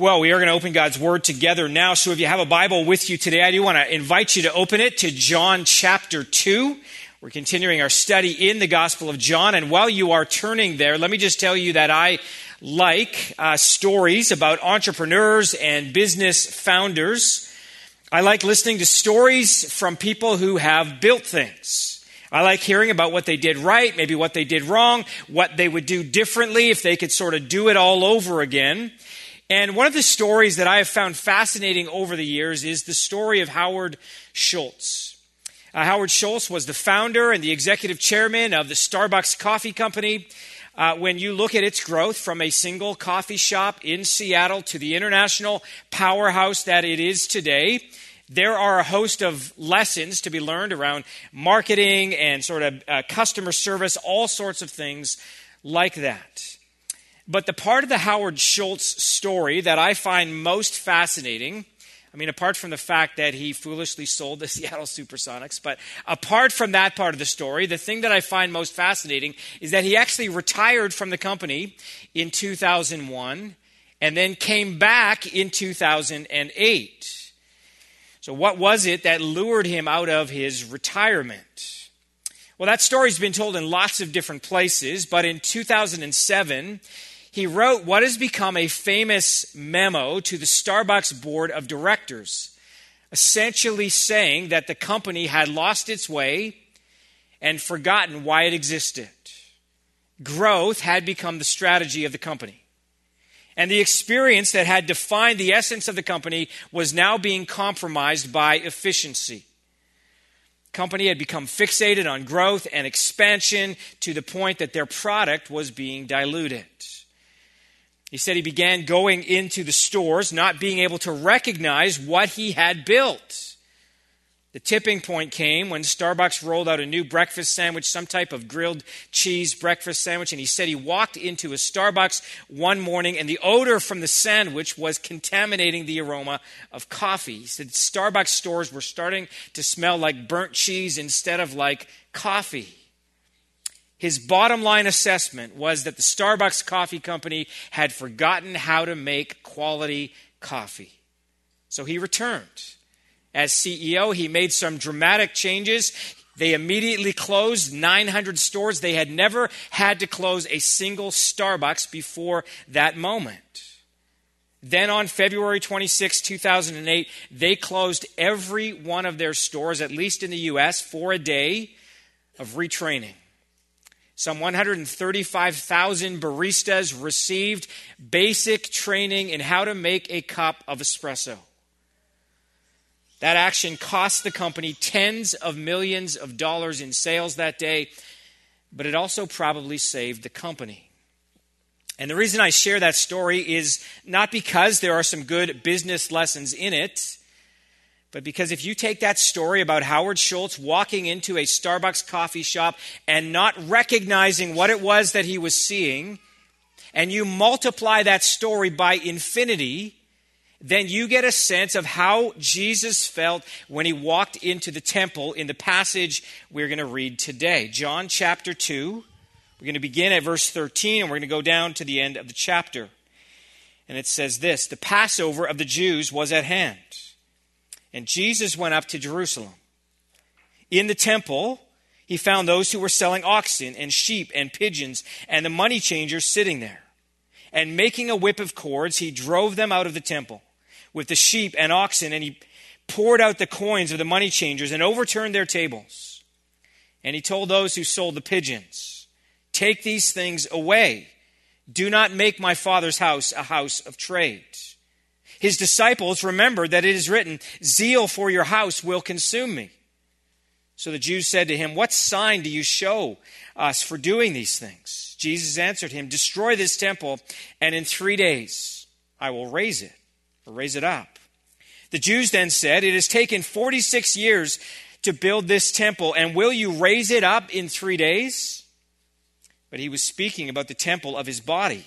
Well, we are going to open God's Word together now. So if you have a Bible with you today, I do want to invite you to open it to John chapter 2. We're continuing our study in the Gospel of John. And while you are turning there, let me just tell you that I like uh, stories about entrepreneurs and business founders. I like listening to stories from people who have built things. I like hearing about what they did right, maybe what they did wrong, what they would do differently if they could sort of do it all over again. And one of the stories that I have found fascinating over the years is the story of Howard Schultz. Uh, Howard Schultz was the founder and the executive chairman of the Starbucks Coffee Company. Uh, when you look at its growth from a single coffee shop in Seattle to the international powerhouse that it is today, there are a host of lessons to be learned around marketing and sort of uh, customer service, all sorts of things like that. But the part of the Howard Schultz story that I find most fascinating, I mean, apart from the fact that he foolishly sold the Seattle Supersonics, but apart from that part of the story, the thing that I find most fascinating is that he actually retired from the company in 2001 and then came back in 2008. So, what was it that lured him out of his retirement? Well, that story's been told in lots of different places, but in 2007, he wrote what has become a famous memo to the Starbucks board of directors, essentially saying that the company had lost its way and forgotten why it existed. Growth had become the strategy of the company. And the experience that had defined the essence of the company was now being compromised by efficiency company had become fixated on growth and expansion to the point that their product was being diluted. He said he began going into the stores, not being able to recognize what he had built. The tipping point came when Starbucks rolled out a new breakfast sandwich, some type of grilled cheese breakfast sandwich, and he said he walked into a Starbucks one morning and the odor from the sandwich was contaminating the aroma of coffee. He said Starbucks stores were starting to smell like burnt cheese instead of like coffee. His bottom line assessment was that the Starbucks Coffee Company had forgotten how to make quality coffee. So he returned. As CEO, he made some dramatic changes. They immediately closed 900 stores. They had never had to close a single Starbucks before that moment. Then on February 26, 2008, they closed every one of their stores, at least in the U.S., for a day of retraining. Some 135,000 baristas received basic training in how to make a cup of espresso. That action cost the company tens of millions of dollars in sales that day, but it also probably saved the company. And the reason I share that story is not because there are some good business lessons in it but because if you take that story about Howard Schultz walking into a Starbucks coffee shop and not recognizing what it was that he was seeing, and you multiply that story by infinity, then you get a sense of how Jesus felt when he walked into the temple in the passage we're going to read today. John chapter 2. We're going to begin at verse 13 and we're going to go down to the end of the chapter. And it says this The Passover of the Jews was at hand. And Jesus went up to Jerusalem. In the temple, he found those who were selling oxen and sheep and pigeons and the money changers sitting there. And making a whip of cords, he drove them out of the temple with the sheep and oxen, and he poured out the coins of the money changers and overturned their tables. And he told those who sold the pigeons, Take these things away. Do not make my father's house a house of trade. His disciples remembered that it is written, Zeal for your house will consume me. So the Jews said to him, What sign do you show us for doing these things? Jesus answered him, Destroy this temple, and in three days I will raise it, or raise it up. The Jews then said, It has taken 46 years to build this temple, and will you raise it up in three days? But he was speaking about the temple of his body.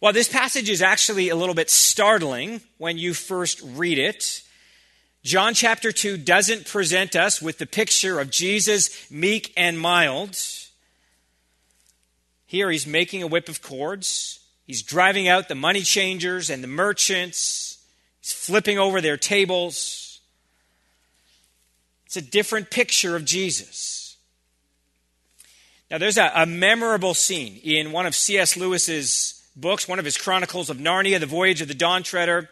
Well, this passage is actually a little bit startling when you first read it. John chapter 2 doesn't present us with the picture of Jesus meek and mild. Here he's making a whip of cords. He's driving out the money changers and the merchants. He's flipping over their tables. It's a different picture of Jesus. Now, there's a, a memorable scene in one of C.S. Lewis's books, one of his Chronicles of Narnia, The Voyage of the Dawn Treader.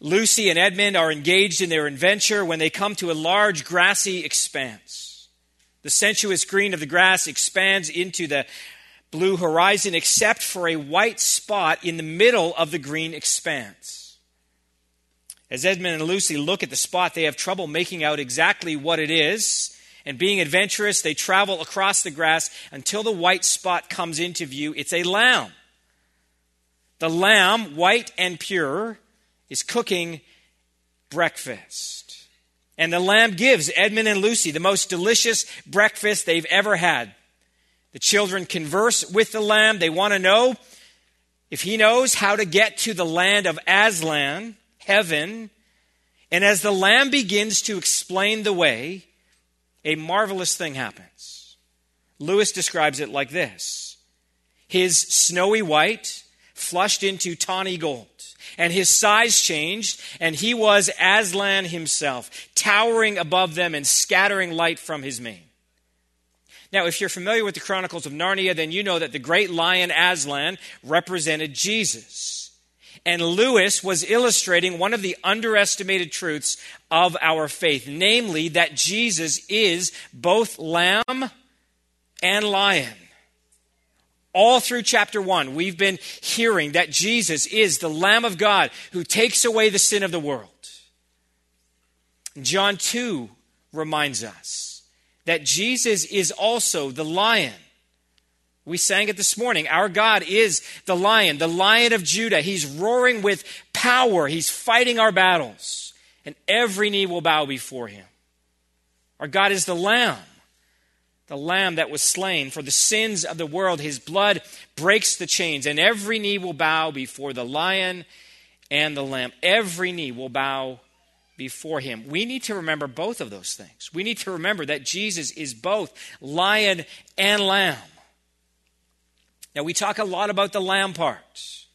Lucy and Edmund are engaged in their adventure when they come to a large grassy expanse. The sensuous green of the grass expands into the blue horizon except for a white spot in the middle of the green expanse. As Edmund and Lucy look at the spot, they have trouble making out exactly what it is. And being adventurous, they travel across the grass until the white spot comes into view. It's a lamb. The lamb, white and pure, is cooking breakfast. And the lamb gives Edmund and Lucy the most delicious breakfast they've ever had. The children converse with the lamb. They want to know if he knows how to get to the land of Aslan, heaven. And as the lamb begins to explain the way, a marvelous thing happens. Lewis describes it like this His snowy white flushed into tawny gold, and his size changed, and he was Aslan himself, towering above them and scattering light from his mane. Now, if you're familiar with the Chronicles of Narnia, then you know that the great lion Aslan represented Jesus. And Lewis was illustrating one of the underestimated truths of our faith, namely that Jesus is both lamb and lion. All through chapter 1, we've been hearing that Jesus is the Lamb of God who takes away the sin of the world. John 2 reminds us that Jesus is also the lion. We sang it this morning. Our God is the lion, the lion of Judah. He's roaring with power. He's fighting our battles, and every knee will bow before him. Our God is the lamb, the lamb that was slain for the sins of the world. His blood breaks the chains, and every knee will bow before the lion and the lamb. Every knee will bow before him. We need to remember both of those things. We need to remember that Jesus is both lion and lamb. Now, we talk a lot about the lamb part.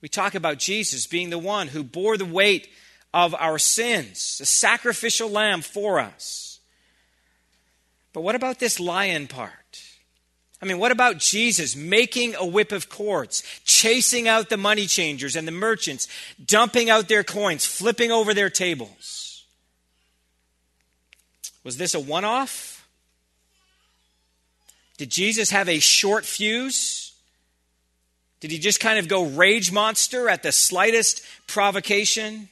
We talk about Jesus being the one who bore the weight of our sins, the sacrificial lamb for us. But what about this lion part? I mean, what about Jesus making a whip of cords, chasing out the money changers and the merchants, dumping out their coins, flipping over their tables? Was this a one off? Did Jesus have a short fuse? Did he just kind of go rage monster at the slightest provocation?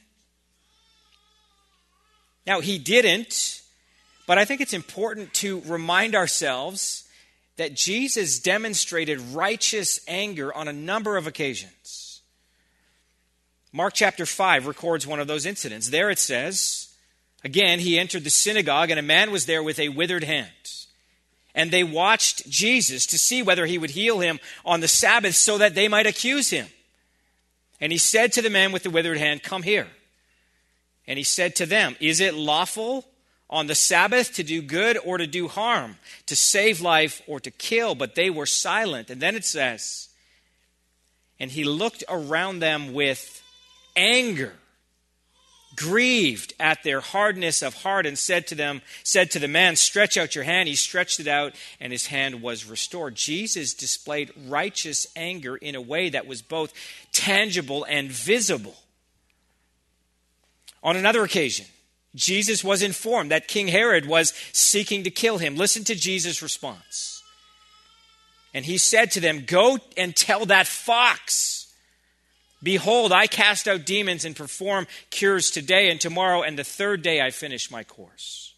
Now, he didn't, but I think it's important to remind ourselves that Jesus demonstrated righteous anger on a number of occasions. Mark chapter 5 records one of those incidents. There it says, Again, he entered the synagogue, and a man was there with a withered hand. And they watched Jesus to see whether he would heal him on the Sabbath so that they might accuse him. And he said to the man with the withered hand, Come here. And he said to them, Is it lawful on the Sabbath to do good or to do harm, to save life or to kill, but they were silent. And then it says, and he looked around them with anger, grieved at their hardness of heart, and said to them, said to the man, Stretch out your hand. He stretched it out, and his hand was restored. Jesus displayed righteous anger in a way that was both tangible and visible. On another occasion, Jesus was informed that King Herod was seeking to kill him. Listen to Jesus' response. And he said to them, Go and tell that fox, Behold, I cast out demons and perform cures today and tomorrow, and the third day I finish my course.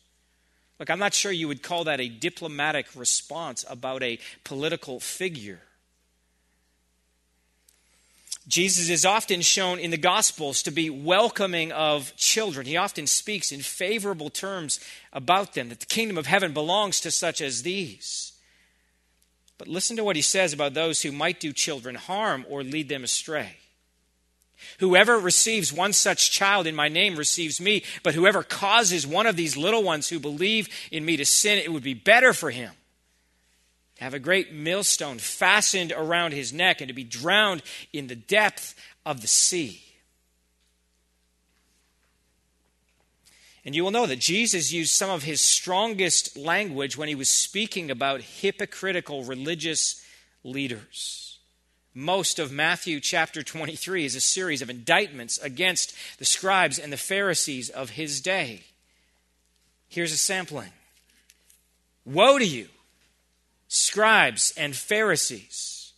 Look, I'm not sure you would call that a diplomatic response about a political figure. Jesus is often shown in the Gospels to be welcoming of children. He often speaks in favorable terms about them, that the kingdom of heaven belongs to such as these. But listen to what he says about those who might do children harm or lead them astray. Whoever receives one such child in my name receives me, but whoever causes one of these little ones who believe in me to sin, it would be better for him have a great millstone fastened around his neck and to be drowned in the depth of the sea. And you will know that Jesus used some of his strongest language when he was speaking about hypocritical religious leaders. Most of Matthew chapter 23 is a series of indictments against the scribes and the Pharisees of his day. Here's a sampling Woe to you, scribes and Pharisees,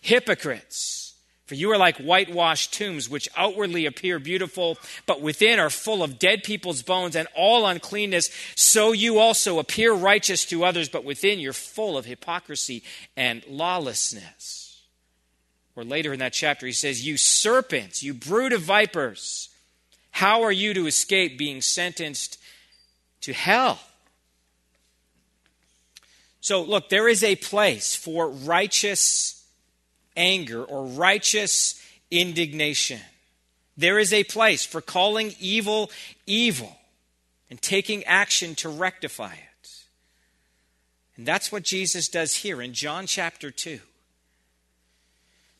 hypocrites! For you are like whitewashed tombs, which outwardly appear beautiful, but within are full of dead people's bones and all uncleanness. So you also appear righteous to others, but within you're full of hypocrisy and lawlessness. Or later in that chapter, he says, You serpents, you brood of vipers, how are you to escape being sentenced to hell? So, look, there is a place for righteous anger or righteous indignation. There is a place for calling evil evil and taking action to rectify it. And that's what Jesus does here in John chapter 2.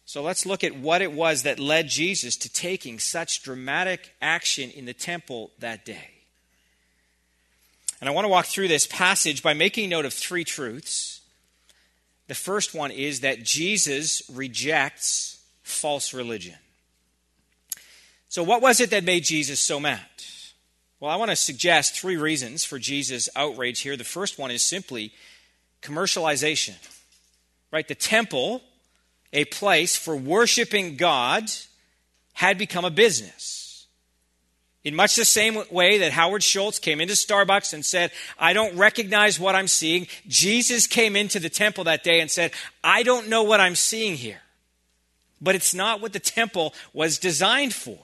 So let's look at what it was that led Jesus to taking such dramatic action in the temple that day. And I want to walk through this passage by making note of three truths the first one is that Jesus rejects false religion. So, what was it that made Jesus so mad? Well, I want to suggest three reasons for Jesus' outrage here. The first one is simply commercialization, right? The temple, a place for worshiping God, had become a business. In much the same way that Howard Schultz came into Starbucks and said, I don't recognize what I'm seeing, Jesus came into the temple that day and said, I don't know what I'm seeing here. But it's not what the temple was designed for.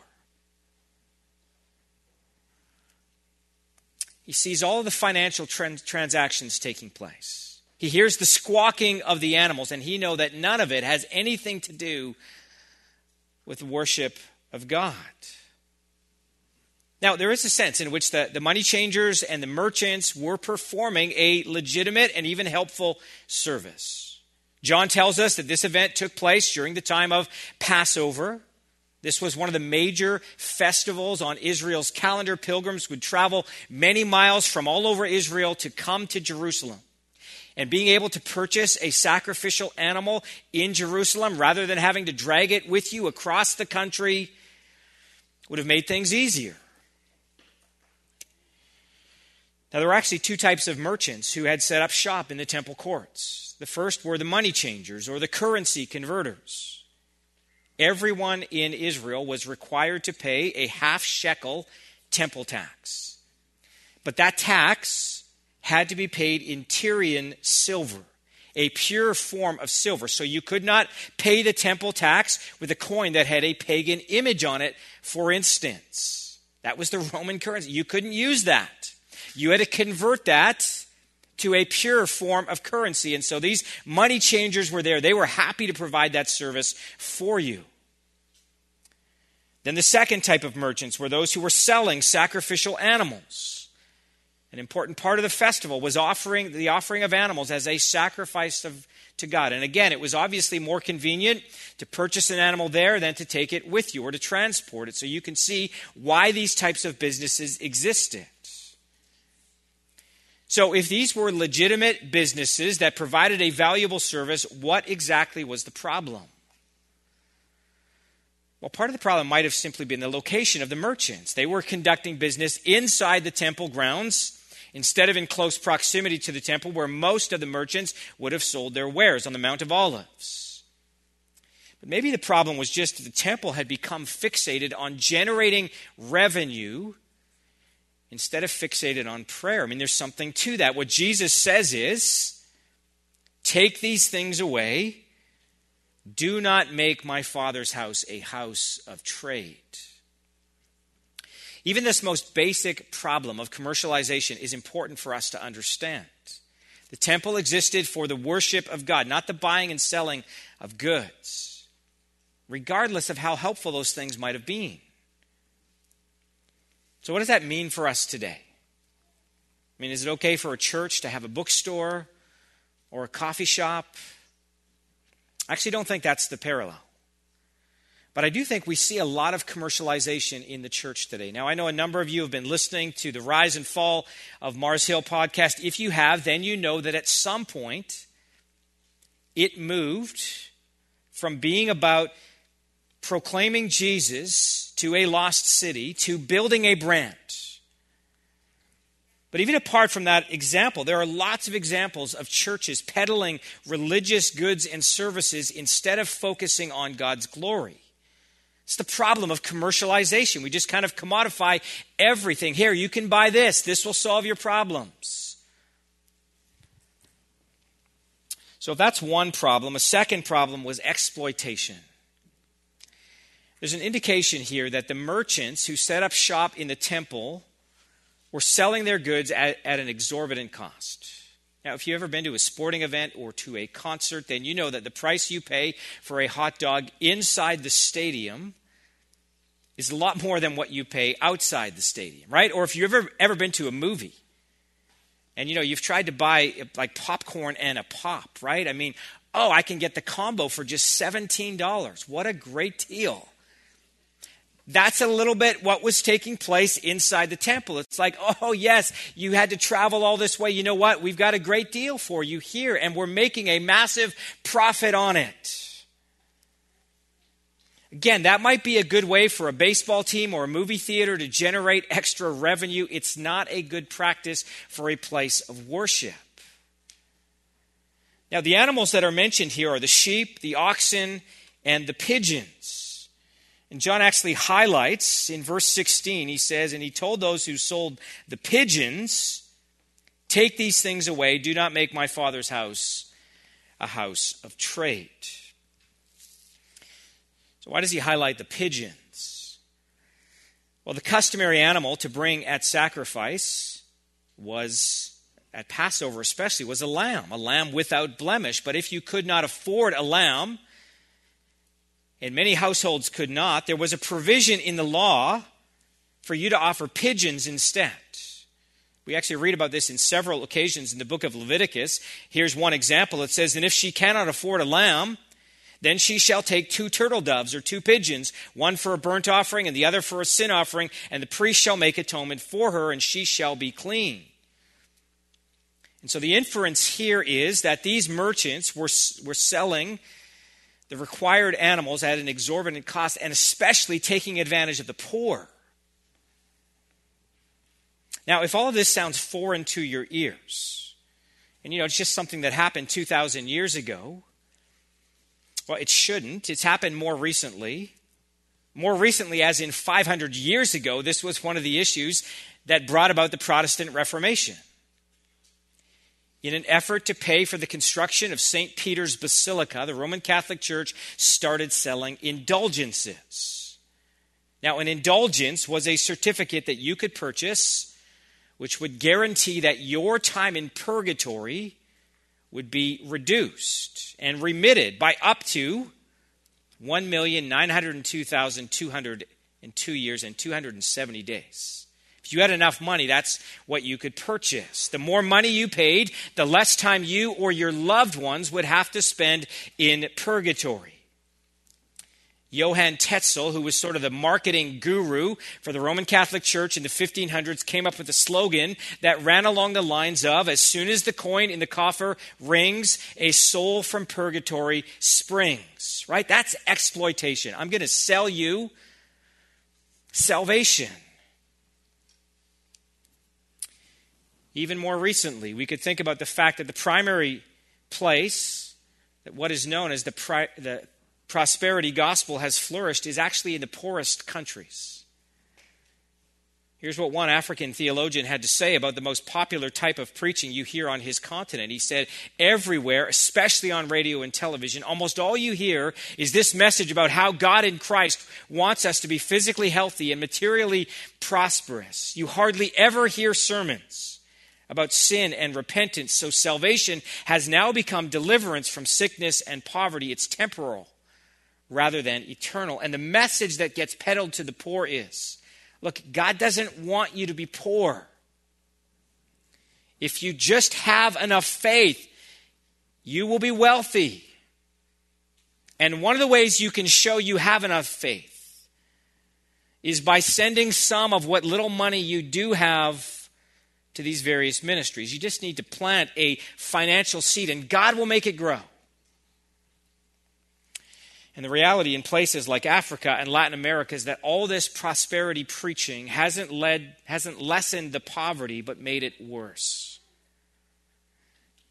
He sees all the financial trans- transactions taking place. He hears the squawking of the animals, and he knows that none of it has anything to do with worship of God. Now, there is a sense in which the, the money changers and the merchants were performing a legitimate and even helpful service. John tells us that this event took place during the time of Passover. This was one of the major festivals on Israel's calendar. Pilgrims would travel many miles from all over Israel to come to Jerusalem. And being able to purchase a sacrificial animal in Jerusalem rather than having to drag it with you across the country would have made things easier. Now, there were actually two types of merchants who had set up shop in the temple courts. The first were the money changers or the currency converters. Everyone in Israel was required to pay a half shekel temple tax. But that tax had to be paid in Tyrian silver, a pure form of silver. So you could not pay the temple tax with a coin that had a pagan image on it, for instance. That was the Roman currency. You couldn't use that. You had to convert that to a pure form of currency. And so these money changers were there. They were happy to provide that service for you. Then the second type of merchants were those who were selling sacrificial animals. An important part of the festival was offering the offering of animals as a sacrifice of, to God. And again, it was obviously more convenient to purchase an animal there than to take it with you or to transport it. So you can see why these types of businesses existed. So, if these were legitimate businesses that provided a valuable service, what exactly was the problem? Well, part of the problem might have simply been the location of the merchants. They were conducting business inside the temple grounds instead of in close proximity to the temple where most of the merchants would have sold their wares on the Mount of Olives. But maybe the problem was just that the temple had become fixated on generating revenue instead of fixated on prayer. I mean, there's something to that. What Jesus says is take these things away, Do not make my father's house a house of trade. Even this most basic problem of commercialization is important for us to understand. The temple existed for the worship of God, not the buying and selling of goods, regardless of how helpful those things might have been. So, what does that mean for us today? I mean, is it okay for a church to have a bookstore or a coffee shop? I actually don't think that's the parallel. But I do think we see a lot of commercialization in the church today. Now, I know a number of you have been listening to the Rise and Fall of Mars Hill podcast. If you have, then you know that at some point it moved from being about proclaiming Jesus to a lost city to building a brand. But even apart from that example, there are lots of examples of churches peddling religious goods and services instead of focusing on God's glory. It's the problem of commercialization. We just kind of commodify everything. Here, you can buy this, this will solve your problems. So, that's one problem, a second problem was exploitation. There's an indication here that the merchants who set up shop in the temple were selling their goods at, at an exorbitant cost. Now, if you've ever been to a sporting event or to a concert, then you know that the price you pay for a hot dog inside the stadium is a lot more than what you pay outside the stadium, right? Or if you've ever, ever been to a movie and you know you've tried to buy like popcorn and a pop, right? I mean, oh, I can get the combo for just $17. What a great deal. That's a little bit what was taking place inside the temple. It's like, oh, yes, you had to travel all this way. You know what? We've got a great deal for you here, and we're making a massive profit on it. Again, that might be a good way for a baseball team or a movie theater to generate extra revenue. It's not a good practice for a place of worship. Now, the animals that are mentioned here are the sheep, the oxen, and the pigeons. And John actually highlights in verse 16, he says, And he told those who sold the pigeons, Take these things away, do not make my father's house a house of trade. So, why does he highlight the pigeons? Well, the customary animal to bring at sacrifice was, at Passover especially, was a lamb, a lamb without blemish. But if you could not afford a lamb, and many households could not, there was a provision in the law for you to offer pigeons instead. We actually read about this in several occasions in the book of Leviticus. Here's one example. It says, And if she cannot afford a lamb, then she shall take two turtle doves or two pigeons, one for a burnt offering and the other for a sin offering, and the priest shall make atonement for her, and she shall be clean. And so the inference here is that these merchants were, were selling the required animals at an exorbitant cost and especially taking advantage of the poor. Now, if all of this sounds foreign to your ears, and you know, it's just something that happened 2,000 years ago, well, it shouldn't. It's happened more recently. More recently, as in 500 years ago, this was one of the issues that brought about the Protestant Reformation. In an effort to pay for the construction of St. Peter's Basilica, the Roman Catholic Church started selling indulgences. Now, an indulgence was a certificate that you could purchase which would guarantee that your time in purgatory would be reduced and remitted by up to 1,902,202 years and 270 days. You had enough money, that's what you could purchase. The more money you paid, the less time you or your loved ones would have to spend in purgatory. Johann Tetzel, who was sort of the marketing guru for the Roman Catholic Church in the 1500s, came up with a slogan that ran along the lines of As soon as the coin in the coffer rings, a soul from purgatory springs. Right? That's exploitation. I'm going to sell you salvation. Even more recently, we could think about the fact that the primary place, that what is known as the, pri- the prosperity gospel has flourished is actually in the poorest countries. Here's what one African theologian had to say about the most popular type of preaching you hear on his continent. He said, Everywhere, especially on radio and television, almost all you hear is this message about how God in Christ wants us to be physically healthy and materially prosperous. You hardly ever hear sermons about sin and repentance. So salvation has now become deliverance from sickness and poverty. It's temporal rather than eternal. And the message that gets peddled to the poor is look, God doesn't want you to be poor. If you just have enough faith, you will be wealthy. And one of the ways you can show you have enough faith is by sending some of what little money you do have to these various ministries. You just need to plant a financial seed, and God will make it grow. And the reality in places like Africa and Latin America is that all this prosperity preaching hasn't led hasn't lessened the poverty but made it worse.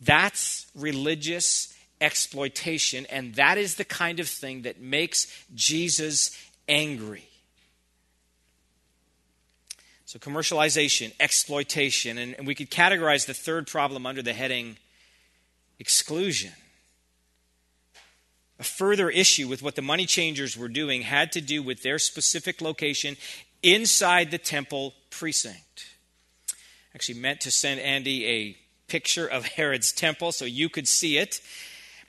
That's religious exploitation and that is the kind of thing that makes Jesus angry. So commercialization, exploitation, and, and we could categorize the third problem under the heading exclusion. A further issue with what the money changers were doing had to do with their specific location inside the temple precinct. Actually, meant to send Andy a picture of Herod's temple so you could see it.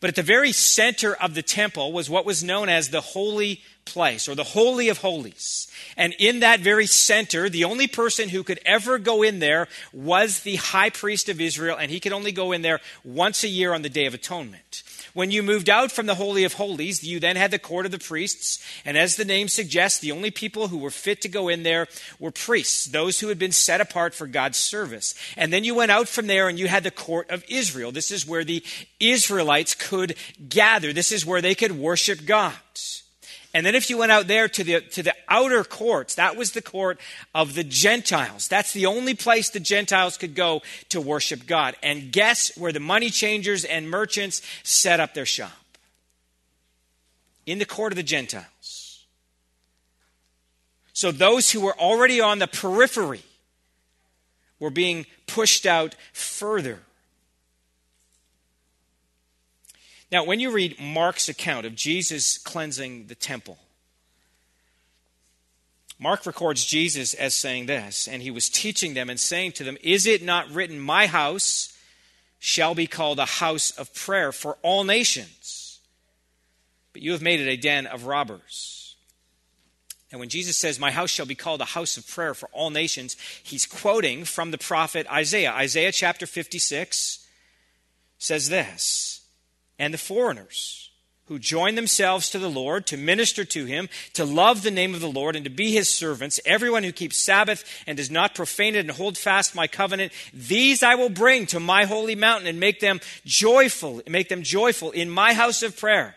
But at the very center of the temple was what was known as the Holy Place or the Holy of Holies. And in that very center, the only person who could ever go in there was the high priest of Israel, and he could only go in there once a year on the Day of Atonement. When you moved out from the Holy of Holies, you then had the court of the priests. And as the name suggests, the only people who were fit to go in there were priests, those who had been set apart for God's service. And then you went out from there and you had the court of Israel. This is where the Israelites could gather, this is where they could worship God. And then if you went out there to the, to the outer courts, that was the court of the Gentiles. That's the only place the Gentiles could go to worship God. And guess where the money changers and merchants set up their shop? In the court of the Gentiles. So those who were already on the periphery were being pushed out further. Now, when you read Mark's account of Jesus cleansing the temple, Mark records Jesus as saying this, and he was teaching them and saying to them, Is it not written, My house shall be called a house of prayer for all nations? But you have made it a den of robbers. And when Jesus says, My house shall be called a house of prayer for all nations, he's quoting from the prophet Isaiah. Isaiah chapter 56 says this and the foreigners who join themselves to the Lord to minister to him, to love the name of the Lord, and to be his servants, everyone who keeps Sabbath and does not profane it and hold fast my covenant, these I will bring to my holy mountain and make them joyful, make them joyful in my house of prayer.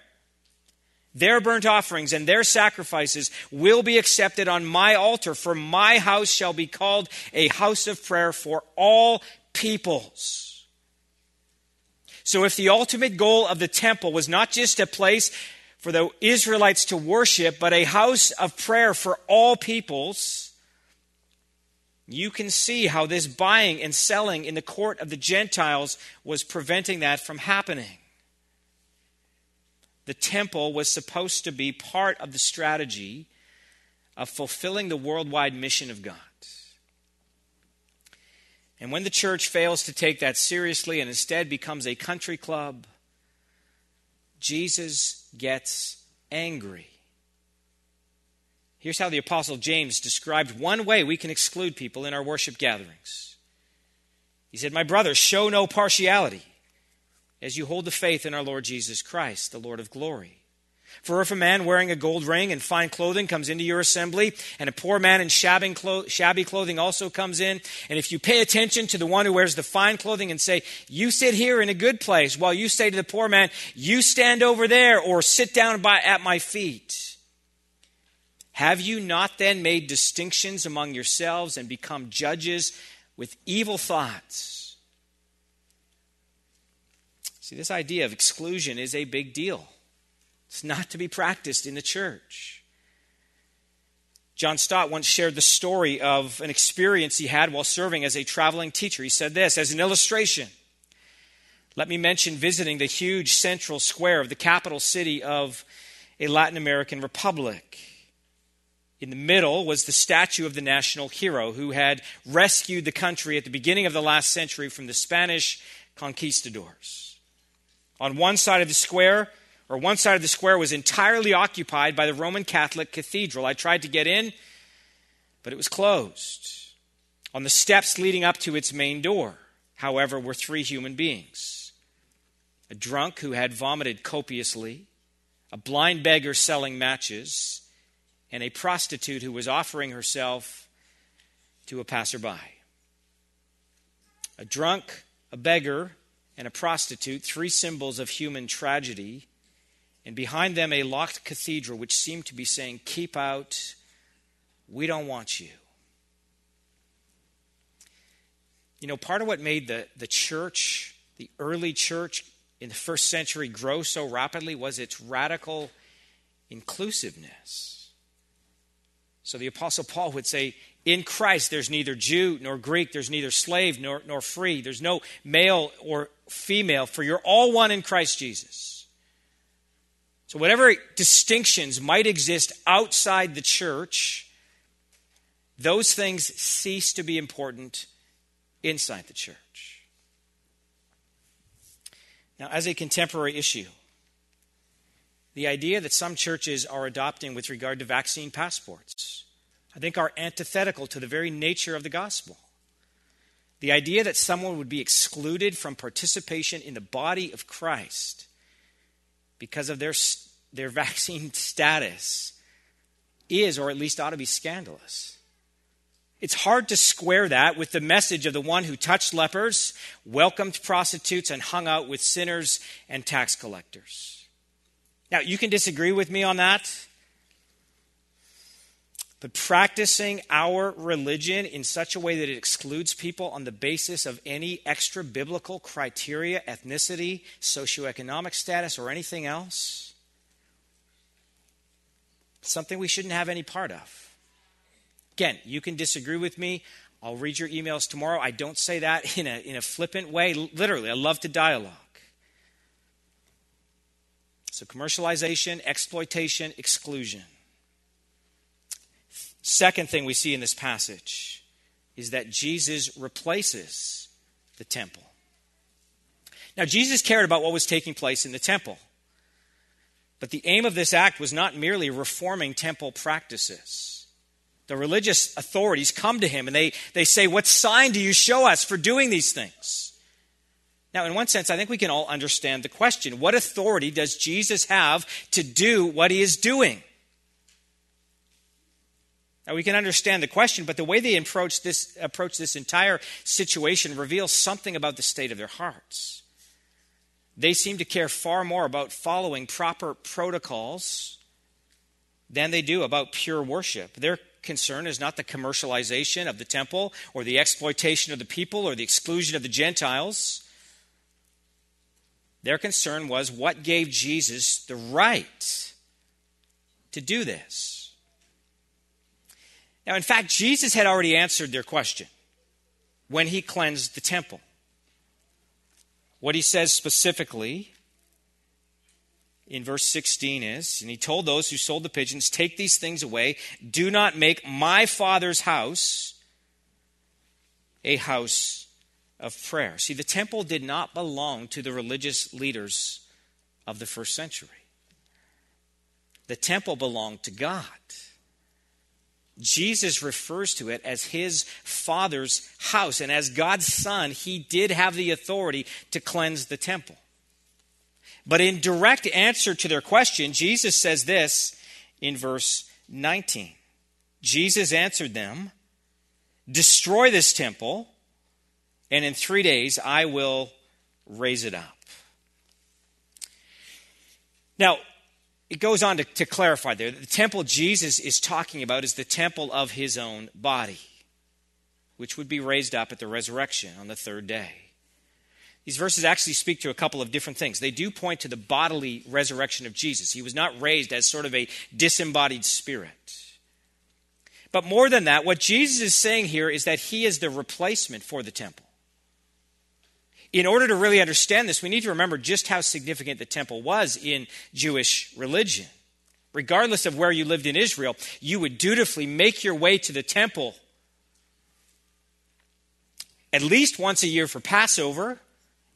Their burnt offerings and their sacrifices will be accepted on my altar, for my house shall be called a house of prayer for all peoples. So, if the ultimate goal of the temple was not just a place for the Israelites to worship, but a house of prayer for all peoples, you can see how this buying and selling in the court of the Gentiles was preventing that from happening. The temple was supposed to be part of the strategy of fulfilling the worldwide mission of God. And when the church fails to take that seriously and instead becomes a country club, Jesus gets angry. Here's how the Apostle James described one way we can exclude people in our worship gatherings. He said, My brothers, show no partiality as you hold the faith in our Lord Jesus Christ, the Lord of glory. For if a man wearing a gold ring and fine clothing comes into your assembly, and a poor man in shabby clothing also comes in, and if you pay attention to the one who wears the fine clothing and say, You sit here in a good place, while you say to the poor man, You stand over there, or sit down by, at my feet. Have you not then made distinctions among yourselves and become judges with evil thoughts? See, this idea of exclusion is a big deal. It's not to be practiced in the church. John Stott once shared the story of an experience he had while serving as a traveling teacher. He said this as an illustration. Let me mention visiting the huge central square of the capital city of a Latin American republic. In the middle was the statue of the national hero who had rescued the country at the beginning of the last century from the Spanish conquistadors. On one side of the square, or one side of the square was entirely occupied by the Roman Catholic cathedral. I tried to get in, but it was closed. On the steps leading up to its main door, however, were three human beings a drunk who had vomited copiously, a blind beggar selling matches, and a prostitute who was offering herself to a passerby. A drunk, a beggar, and a prostitute, three symbols of human tragedy and behind them a locked cathedral which seemed to be saying, Keep out, we don't want you. You know, part of what made the, the church, the early church in the first century, grow so rapidly was its radical inclusiveness. So the Apostle Paul would say, In Christ, there's neither Jew nor Greek, there's neither slave nor, nor free, there's no male or female, for you're all one in Christ Jesus. So, whatever distinctions might exist outside the church, those things cease to be important inside the church. Now, as a contemporary issue, the idea that some churches are adopting with regard to vaccine passports, I think, are antithetical to the very nature of the gospel. The idea that someone would be excluded from participation in the body of Christ because of their, their vaccine status is, or at least ought to be, scandalous. It's hard to square that with the message of the one who touched lepers, welcomed prostitutes, and hung out with sinners and tax collectors. Now, you can disagree with me on that, but practicing our religion in such a way that it excludes people on the basis of any extra biblical criteria, ethnicity, socioeconomic status, or anything else, something we shouldn't have any part of. Again, you can disagree with me. I'll read your emails tomorrow. I don't say that in a, in a flippant way. Literally, I love to dialogue. So, commercialization, exploitation, exclusion. Second thing we see in this passage is that Jesus replaces the temple. Now, Jesus cared about what was taking place in the temple. But the aim of this act was not merely reforming temple practices. The religious authorities come to him and they, they say, What sign do you show us for doing these things? Now, in one sense, I think we can all understand the question What authority does Jesus have to do what he is doing? Now, we can understand the question, but the way they approach this, approach this entire situation reveals something about the state of their hearts. They seem to care far more about following proper protocols than they do about pure worship. Their concern is not the commercialization of the temple or the exploitation of the people or the exclusion of the Gentiles. Their concern was what gave Jesus the right to do this. Now, in fact, Jesus had already answered their question when he cleansed the temple. What he says specifically in verse 16 is, and he told those who sold the pigeons, Take these things away. Do not make my father's house a house of prayer. See, the temple did not belong to the religious leaders of the first century, the temple belonged to God. Jesus refers to it as his father's house. And as God's son, he did have the authority to cleanse the temple. But in direct answer to their question, Jesus says this in verse 19 Jesus answered them, Destroy this temple, and in three days I will raise it up. Now, it goes on to, to clarify there. The temple Jesus is talking about is the temple of his own body, which would be raised up at the resurrection on the third day. These verses actually speak to a couple of different things. They do point to the bodily resurrection of Jesus. He was not raised as sort of a disembodied spirit. But more than that, what Jesus is saying here is that he is the replacement for the temple. In order to really understand this, we need to remember just how significant the temple was in Jewish religion. Regardless of where you lived in Israel, you would dutifully make your way to the temple at least once a year for Passover.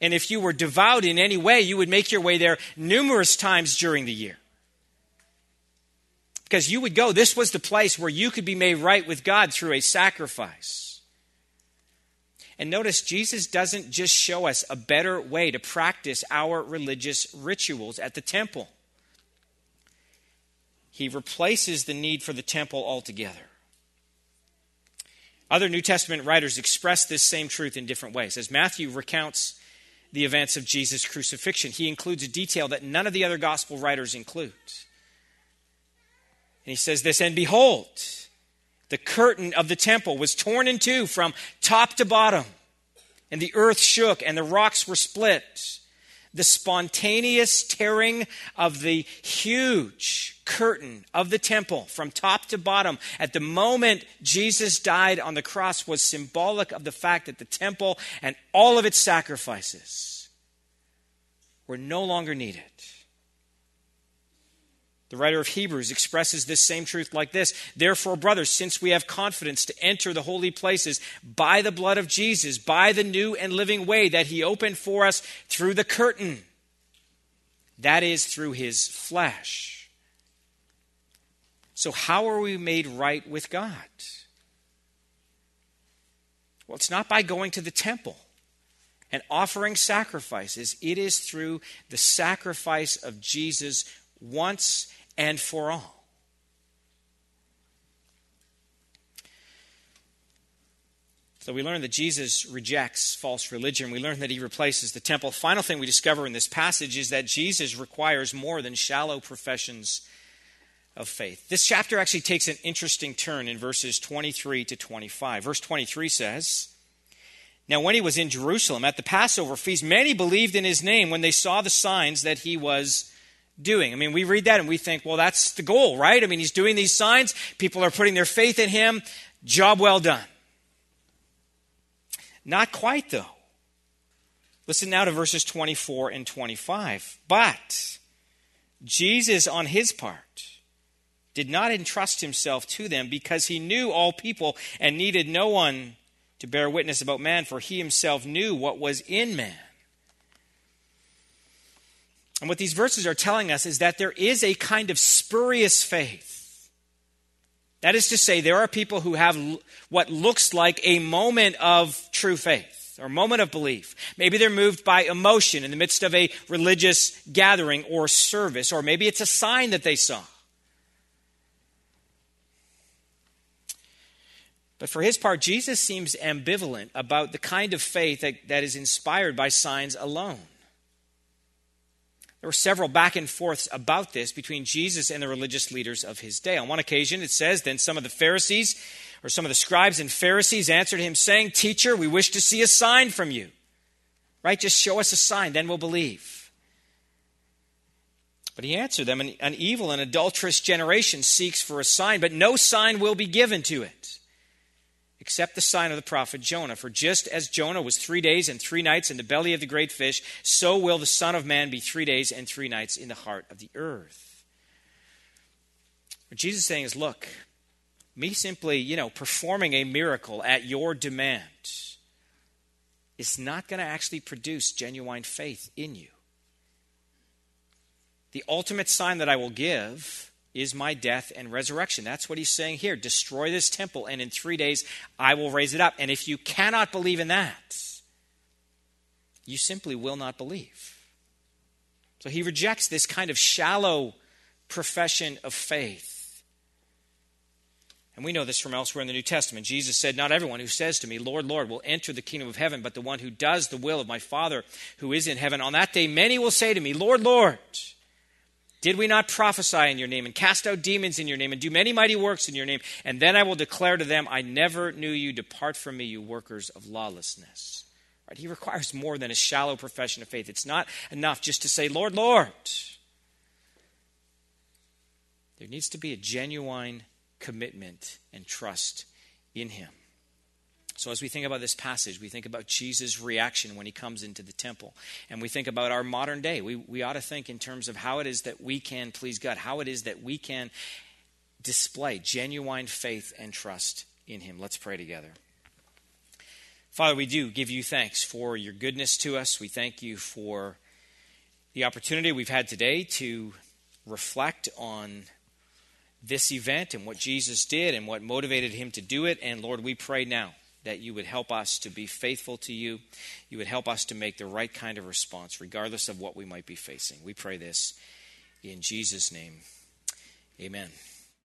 And if you were devout in any way, you would make your way there numerous times during the year. Because you would go, this was the place where you could be made right with God through a sacrifice. And notice, Jesus doesn't just show us a better way to practice our religious rituals at the temple, He replaces the need for the temple altogether. Other New Testament writers express this same truth in different ways. As Matthew recounts the events of Jesus' crucifixion, he includes a detail that none of the other gospel writers include. And he says this And behold, the curtain of the temple was torn in two from top to bottom, and the earth shook, and the rocks were split the spontaneous tearing of the huge curtain of the temple from top to bottom at the moment Jesus died on the cross was symbolic of the fact that the temple and all of its sacrifices were no longer needed. The writer of Hebrews expresses this same truth like this Therefore, brothers, since we have confidence to enter the holy places by the blood of Jesus, by the new and living way that he opened for us through the curtain, that is, through his flesh. So, how are we made right with God? Well, it's not by going to the temple and offering sacrifices, it is through the sacrifice of Jesus once and for all. So we learn that Jesus rejects false religion. We learn that he replaces the temple. Final thing we discover in this passage is that Jesus requires more than shallow professions of faith. This chapter actually takes an interesting turn in verses 23 to 25. Verse 23 says, Now when he was in Jerusalem at the Passover feast, many believed in his name when they saw the signs that he was doing. I mean, we read that and we think, well, that's the goal, right? I mean, he's doing these signs. People are putting their faith in him. Job well done. Not quite, though. Listen now to verses 24 and 25. But Jesus, on his part, did not entrust himself to them because he knew all people and needed no one to bear witness about man, for he himself knew what was in man and what these verses are telling us is that there is a kind of spurious faith. That is to say, there are people who have what looks like a moment of true faith or moment of belief. Maybe they're moved by emotion in the midst of a religious gathering or service, or maybe it's a sign that they saw. But for his part, Jesus seems ambivalent about the kind of faith that, that is inspired by signs alone. There were several back and forths about this between Jesus and the religious leaders of his day. On one occasion, it says, Then some of the Pharisees, or some of the scribes and Pharisees, answered him, saying, Teacher, we wish to see a sign from you. Right? Just show us a sign, then we'll believe. But he answered them, An, an evil and adulterous generation seeks for a sign, but no sign will be given to it except the sign of the prophet Jonah. For just as Jonah was three days and three nights in the belly of the great fish, so will the Son of Man be three days and three nights in the heart of the earth. What Jesus is saying is look, me simply, you know, performing a miracle at your demand is not going to actually produce genuine faith in you. The ultimate sign that I will give is my death and resurrection. That's what he's saying here. Destroy this temple, and in three days I will raise it up. And if you cannot believe in that, you simply will not believe. So he rejects this kind of shallow profession of faith. And we know this from elsewhere in the New Testament. Jesus said, Not everyone who says to me, Lord, Lord, will enter the kingdom of heaven, but the one who does the will of my Father who is in heaven. On that day, many will say to me, Lord, Lord. Did we not prophesy in your name and cast out demons in your name and do many mighty works in your name? And then I will declare to them, I never knew you. Depart from me, you workers of lawlessness. Right? He requires more than a shallow profession of faith. It's not enough just to say, Lord, Lord. There needs to be a genuine commitment and trust in Him. So, as we think about this passage, we think about Jesus' reaction when he comes into the temple. And we think about our modern day. We, we ought to think in terms of how it is that we can please God, how it is that we can display genuine faith and trust in him. Let's pray together. Father, we do give you thanks for your goodness to us. We thank you for the opportunity we've had today to reflect on this event and what Jesus did and what motivated him to do it. And Lord, we pray now that you would help us to be faithful to you. You would help us to make the right kind of response, regardless of what we might be facing. We pray this in Jesus' name. Amen.